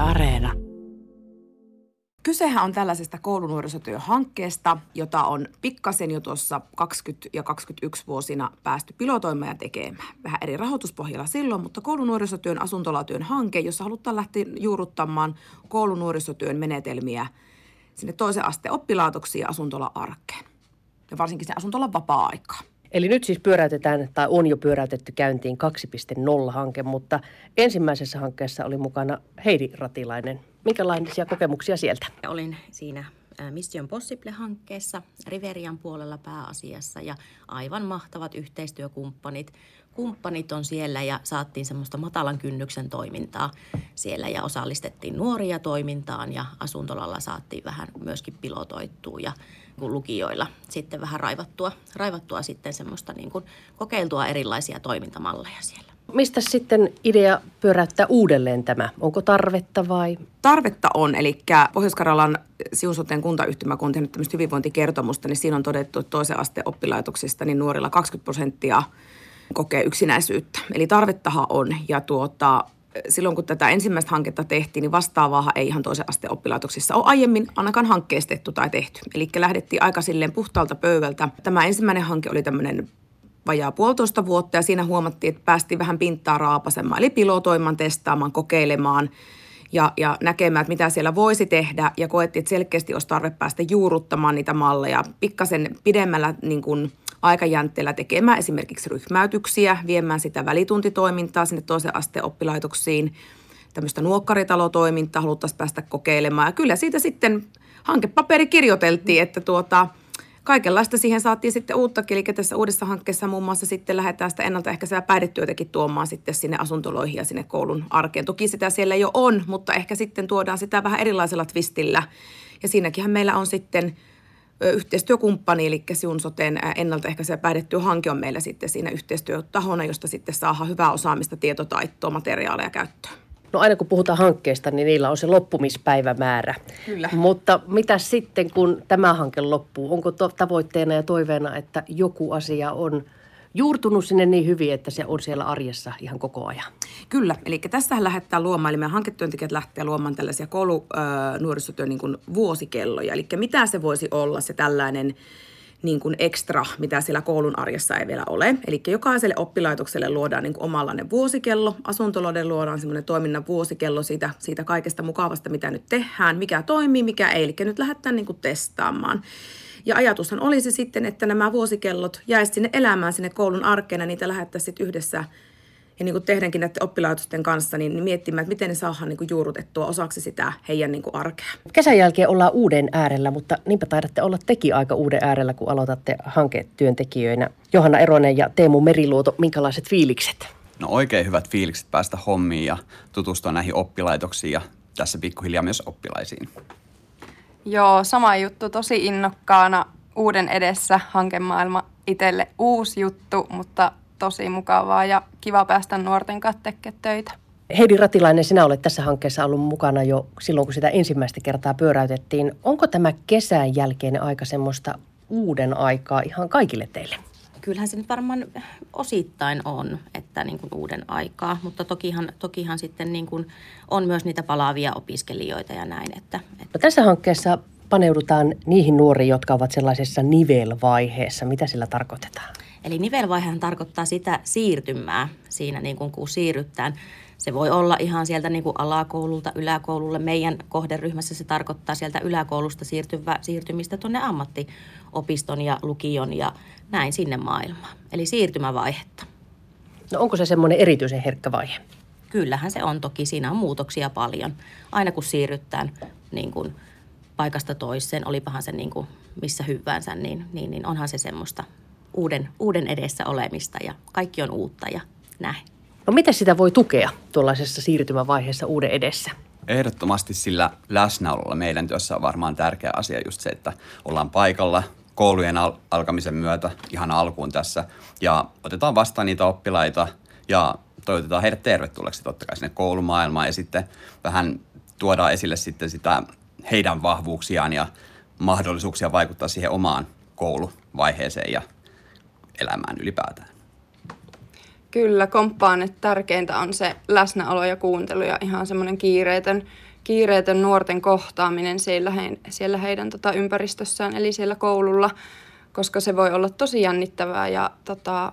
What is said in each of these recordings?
Areena. Kysehän on tällaisesta koulunuorisotyöhankkeesta, jota on pikkasen jo tuossa 20 ja 21 vuosina päästy pilotoimaan ja tekemään. Vähän eri rahoituspohjalla silloin, mutta koulunuorisotyön asuntolatyön hanke, jossa halutaan lähteä juuruttamaan koulunuorisotyön menetelmiä sinne toisen asteen oppilaitoksiin ja asuntola-arkeen. Ja varsinkin sinne asuntolan vapaa-aikaan. Eli nyt siis pyöräytetään, tai on jo pyöräytetty käyntiin 2.0-hanke, mutta ensimmäisessä hankkeessa oli mukana Heidi Ratilainen. Minkälaisia kokemuksia sieltä? Olin siinä Mission Possible-hankkeessa Riverian puolella pääasiassa ja aivan mahtavat yhteistyökumppanit. Kumppanit on siellä ja saattiin semmoista matalan kynnyksen toimintaa siellä ja osallistettiin nuoria toimintaan ja asuntolalla saattiin vähän myöskin pilotoittua ja lukijoilla sitten vähän raivattua, raivattua sitten semmoista niin kuin kokeiltua erilaisia toimintamalleja siellä. Mistä sitten idea pyöräyttää uudelleen tämä? Onko tarvetta vai? Tarvetta on, eli Pohjois-Karjalan Siusoten kuntayhtymä, kun on tehnyt tämmöistä hyvinvointikertomusta, niin siinä on todettu, että toisen asteen oppilaitoksista niin nuorilla 20 prosenttia kokee yksinäisyyttä. Eli tarvettahan on, ja tuota, silloin kun tätä ensimmäistä hanketta tehtiin, niin vastaavaa ei ihan toisen asteen oppilaitoksissa ole aiemmin ainakaan hankkeestettu tai tehty. Eli lähdettiin aika silleen puhtaalta pöydältä. Tämä ensimmäinen hanke oli tämmöinen vajaa puolitoista vuotta ja siinä huomattiin, että päästiin vähän pintaa raapasemaan, eli pilotoimaan, testaamaan, kokeilemaan ja, ja näkemään, että mitä siellä voisi tehdä. Ja koettiin, että selkeästi olisi tarve päästä juuruttamaan niitä malleja pikkasen pidemmällä niin kuin aikajäntteellä tekemään esimerkiksi ryhmäytyksiä, viemään sitä välituntitoimintaa sinne toisen asteen oppilaitoksiin, tämmöistä nuokkaritalotoimintaa haluttaisiin päästä kokeilemaan. Ja kyllä siitä sitten hankepaperi kirjoiteltiin, että tuota – kaikenlaista siihen saatiin sitten uutta, eli tässä uudessa hankkeessa muun muassa sitten lähdetään sitä ennaltaehkäisevää päihdetyötäkin tuomaan sitten sinne asuntoloihin ja sinne koulun arkeen. Toki sitä siellä jo on, mutta ehkä sitten tuodaan sitä vähän erilaisella twistillä. Ja siinäkin meillä on sitten yhteistyökumppani, eli Siunsoten ennaltaehkäisevä päihdetyöhanke on meillä sitten siinä yhteistyötahona, josta sitten saadaan hyvää osaamista, tietotaitoa, materiaaleja käyttöön. No aina kun puhutaan hankkeesta, niin niillä on se loppumispäivämäärä. Kyllä. Mutta mitä sitten, kun tämä hanke loppuu? Onko to- tavoitteena ja toiveena, että joku asia on juurtunut sinne niin hyvin, että se on siellä arjessa ihan koko ajan? Kyllä, eli tässä lähdetään luomaan, eli meidän hanketyöntekijät lähtee luomaan tällaisia koulunuorisotyön niin vuosikelloja. Eli mitä se voisi olla se tällainen niin kuin ekstra, mitä siellä koulun arjessa ei vielä ole. Eli jokaiselle oppilaitokselle luodaan niin kuin omanlainen vuosikello. Asuntoloiden luodaan semmoinen toiminnan vuosikello siitä, siitä kaikesta mukavasta, mitä nyt tehdään, mikä toimii, mikä ei. Eli nyt lähdetään niin kuin testaamaan. Ja ajatushan olisi sitten, että nämä vuosikellot jäisivät sinne elämään sinne koulun arkeen ja niitä lähettäisiin yhdessä – ja niin kuin tehdäänkin näiden oppilaitosten kanssa, niin miettimään, että miten ne saadaan niin kuin juurrutettua osaksi sitä heidän niin kuin arkea. Kesän jälkeen ollaan uuden äärellä, mutta niinpä taidatte olla teki aika uuden äärellä, kun aloitatte hanketyöntekijöinä. Johanna Eronen ja Teemu Meriluoto, minkälaiset fiilikset? No oikein hyvät fiilikset päästä hommiin ja tutustua näihin oppilaitoksiin ja tässä pikkuhiljaa myös oppilaisiin. Joo, sama juttu, tosi innokkaana uuden edessä hankemaailma itselle uusi juttu, mutta tosi mukavaa ja kiva päästä nuorten kanssa tekemään töitä. Heidi Ratilainen, sinä olet tässä hankkeessa ollut mukana jo silloin, kun sitä ensimmäistä kertaa pyöräytettiin. Onko tämä kesän jälkeinen aika semmoista uuden aikaa ihan kaikille teille? Kyllähän se nyt varmaan osittain on, että niin kuin uuden aikaa, mutta tokihan, tokihan sitten niin kuin on myös niitä palaavia opiskelijoita ja näin. Että, että... No tässä hankkeessa paneudutaan niihin nuoriin, jotka ovat sellaisessa nivelvaiheessa. Mitä sillä tarkoitetaan? Eli nivelvaihehan tarkoittaa sitä siirtymää siinä, niin kuin kun siirrytään. Se voi olla ihan sieltä niin kuin alakoululta yläkoululle. Meidän kohderyhmässä se tarkoittaa sieltä yläkoulusta siirtyvä, siirtymistä tuonne ammattiopiston ja lukion ja näin sinne maailmaan. Eli siirtymävaihetta. No onko se semmoinen erityisen herkkä vaihe? Kyllähän se on toki. Siinä on muutoksia paljon. Aina kun siirrytään niin kuin paikasta toiseen, olipahan se niin kuin missä hyvänsä, niin, niin, niin onhan se semmoista uuden, uuden edessä olemista ja kaikki on uutta ja näin. No miten sitä voi tukea tuollaisessa siirtymävaiheessa uuden edessä? Ehdottomasti sillä läsnäololla meidän työssä on varmaan tärkeä asia just se, että ollaan paikalla koulujen al- alkamisen myötä ihan alkuun tässä ja otetaan vastaan niitä oppilaita ja toivotetaan heidät tervetulleeksi totta kai sinne koulumaailmaan ja sitten vähän tuodaan esille sitten sitä heidän vahvuuksiaan ja mahdollisuuksia vaikuttaa siihen omaan kouluvaiheeseen ja elämään ylipäätään. Kyllä, komppaan, että tärkeintä on se läsnäolo ja kuuntelu ja ihan semmoinen kiireetön, kiireetön nuorten kohtaaminen siellä, he, siellä heidän tota, ympäristössään, eli siellä koululla, koska se voi olla tosi jännittävää ja tota,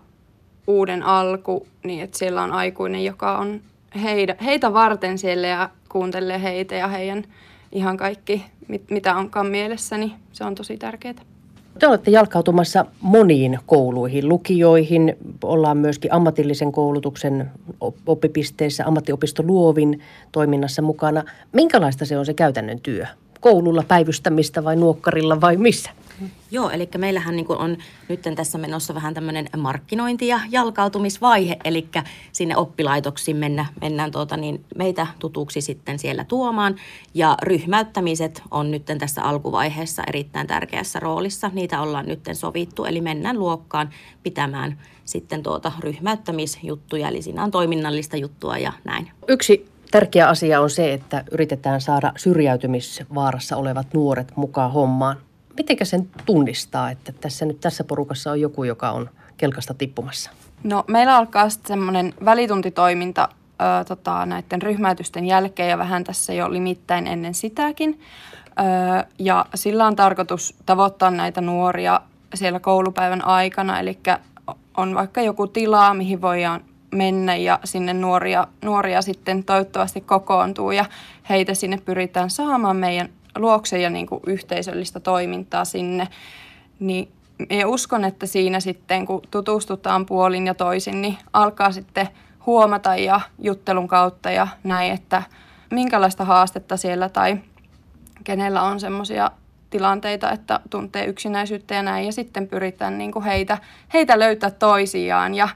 uuden alku, niin että siellä on aikuinen, joka on heitä, heitä varten siellä ja kuuntelee heitä ja heidän ihan kaikki, mit, mitä onkaan mielessä, niin se on tosi tärkeää. Te olette jalkautumassa moniin kouluihin, lukioihin, ollaan myöskin ammatillisen koulutuksen oppipisteissä, ammattiopisto Luovin toiminnassa mukana. Minkälaista se on se käytännön työ? Koululla päivystämistä vai nuokkarilla vai missä? Joo, eli meillähän niin on nyt tässä menossa vähän tämmöinen markkinointi- ja jalkautumisvaihe, eli sinne oppilaitoksiin mennä, mennään tuota, niin meitä tutuksi sitten siellä tuomaan. Ja ryhmäyttämiset on nyt tässä alkuvaiheessa erittäin tärkeässä roolissa. Niitä ollaan nyt sovittu, eli mennään luokkaan pitämään sitten tuota ryhmäyttämisjuttuja, eli siinä on toiminnallista juttua ja näin. Yksi tärkeä asia on se, että yritetään saada syrjäytymisvaarassa olevat nuoret mukaan hommaan. Mitenkä sen tunnistaa, että tässä nyt tässä porukassa on joku, joka on kelkasta tippumassa? No meillä alkaa sitten semmoinen välituntitoiminta ö, tota, näiden ryhmäytysten jälkeen ja vähän tässä jo limittäin ennen sitäkin. Ö, ja sillä on tarkoitus tavoittaa näitä nuoria siellä koulupäivän aikana, eli on vaikka joku tila, mihin voidaan mennä ja sinne nuoria, nuoria sitten toivottavasti kokoontuu ja heitä sinne pyritään saamaan meidän luokse ja niin kuin yhteisöllistä toimintaa sinne, niin minä uskon, että siinä sitten kun tutustutaan puolin ja toisin, niin alkaa sitten huomata ja juttelun kautta ja näin, että minkälaista haastetta siellä tai kenellä on semmoisia tilanteita, että tuntee yksinäisyyttä ja näin, ja sitten pyritään niin kuin heitä, heitä löytää toisiaan ja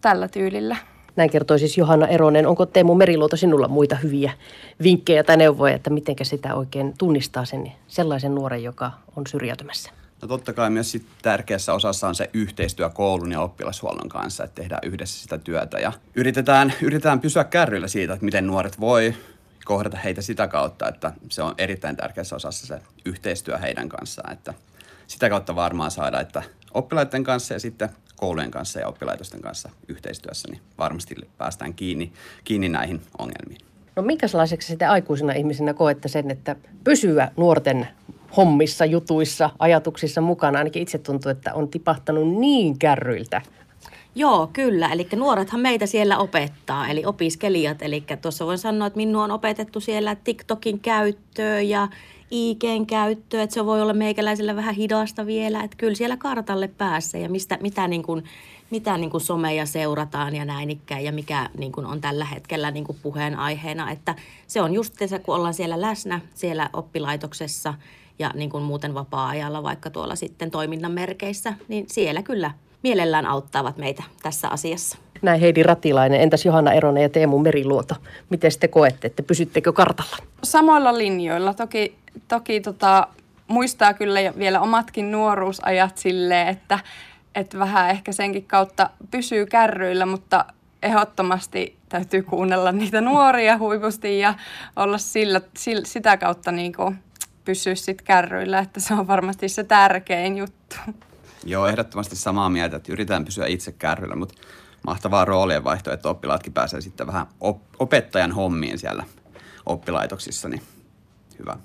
tällä tyylillä. Näin kertoi siis Johanna Eronen. Onko Teemu Meriluoto sinulla muita hyviä vinkkejä tai neuvoja, että miten sitä oikein tunnistaa sen sellaisen nuoren, joka on syrjäytymässä? No totta kai myös sit tärkeässä osassa on se yhteistyö koulun ja oppilashuollon kanssa, että tehdään yhdessä sitä työtä ja yritetään, yritetään pysyä kärryillä siitä, että miten nuoret voi kohdata heitä sitä kautta, että se on erittäin tärkeässä osassa se yhteistyö heidän kanssaan, että sitä kautta varmaan saada, että oppilaiden kanssa ja sitten koulujen kanssa ja oppilaitosten kanssa yhteistyössä, niin varmasti päästään kiinni, kiinni näihin ongelmiin. No minkälaiseksi sitten aikuisena ihmisenä koette sen, että pysyä nuorten hommissa, jutuissa, ajatuksissa mukana? Ainakin itse tuntuu, että on tipahtanut niin kärryiltä. Joo, kyllä. Eli nuorethan meitä siellä opettaa, eli opiskelijat. Eli tuossa voin sanoa, että minua on opetettu siellä TikTokin käyttöä ja IGn käyttöä, että se voi olla meikäläisellä vähän hidasta vielä, että kyllä siellä kartalle päässä ja mistä, mitä, niin kuin, mitä niin kuin someja seurataan ja näin ikään ja mikä niin kuin on tällä hetkellä niin kuin puheenaiheena, että se on just se, kun ollaan siellä läsnä siellä oppilaitoksessa ja niin kuin muuten vapaa-ajalla vaikka tuolla sitten toiminnan merkeissä, niin siellä kyllä mielellään auttavat meitä tässä asiassa. Näin Heidi Ratilainen. Entäs Johanna Eronen ja Teemu Meriluoto? Miten te koette, että pysyttekö kartalla? Samoilla linjoilla. Toki, toki tota, muistaa kyllä vielä omatkin nuoruusajat silleen, että, että vähän ehkä senkin kautta pysyy kärryillä, mutta ehdottomasti täytyy kuunnella niitä nuoria huipusti ja olla sillä, sillä, sitä kautta niin kuin pysyä sit kärryillä, että se on varmasti se tärkein juttu. Joo, ehdottomasti samaa mieltä, että yritetään pysyä itse kärryillä, mutta mahtavaa roolien vaihto, että oppilaatkin pääsee sitten vähän op- opettajan hommiin siellä oppilaitoksissa, niin hyvä.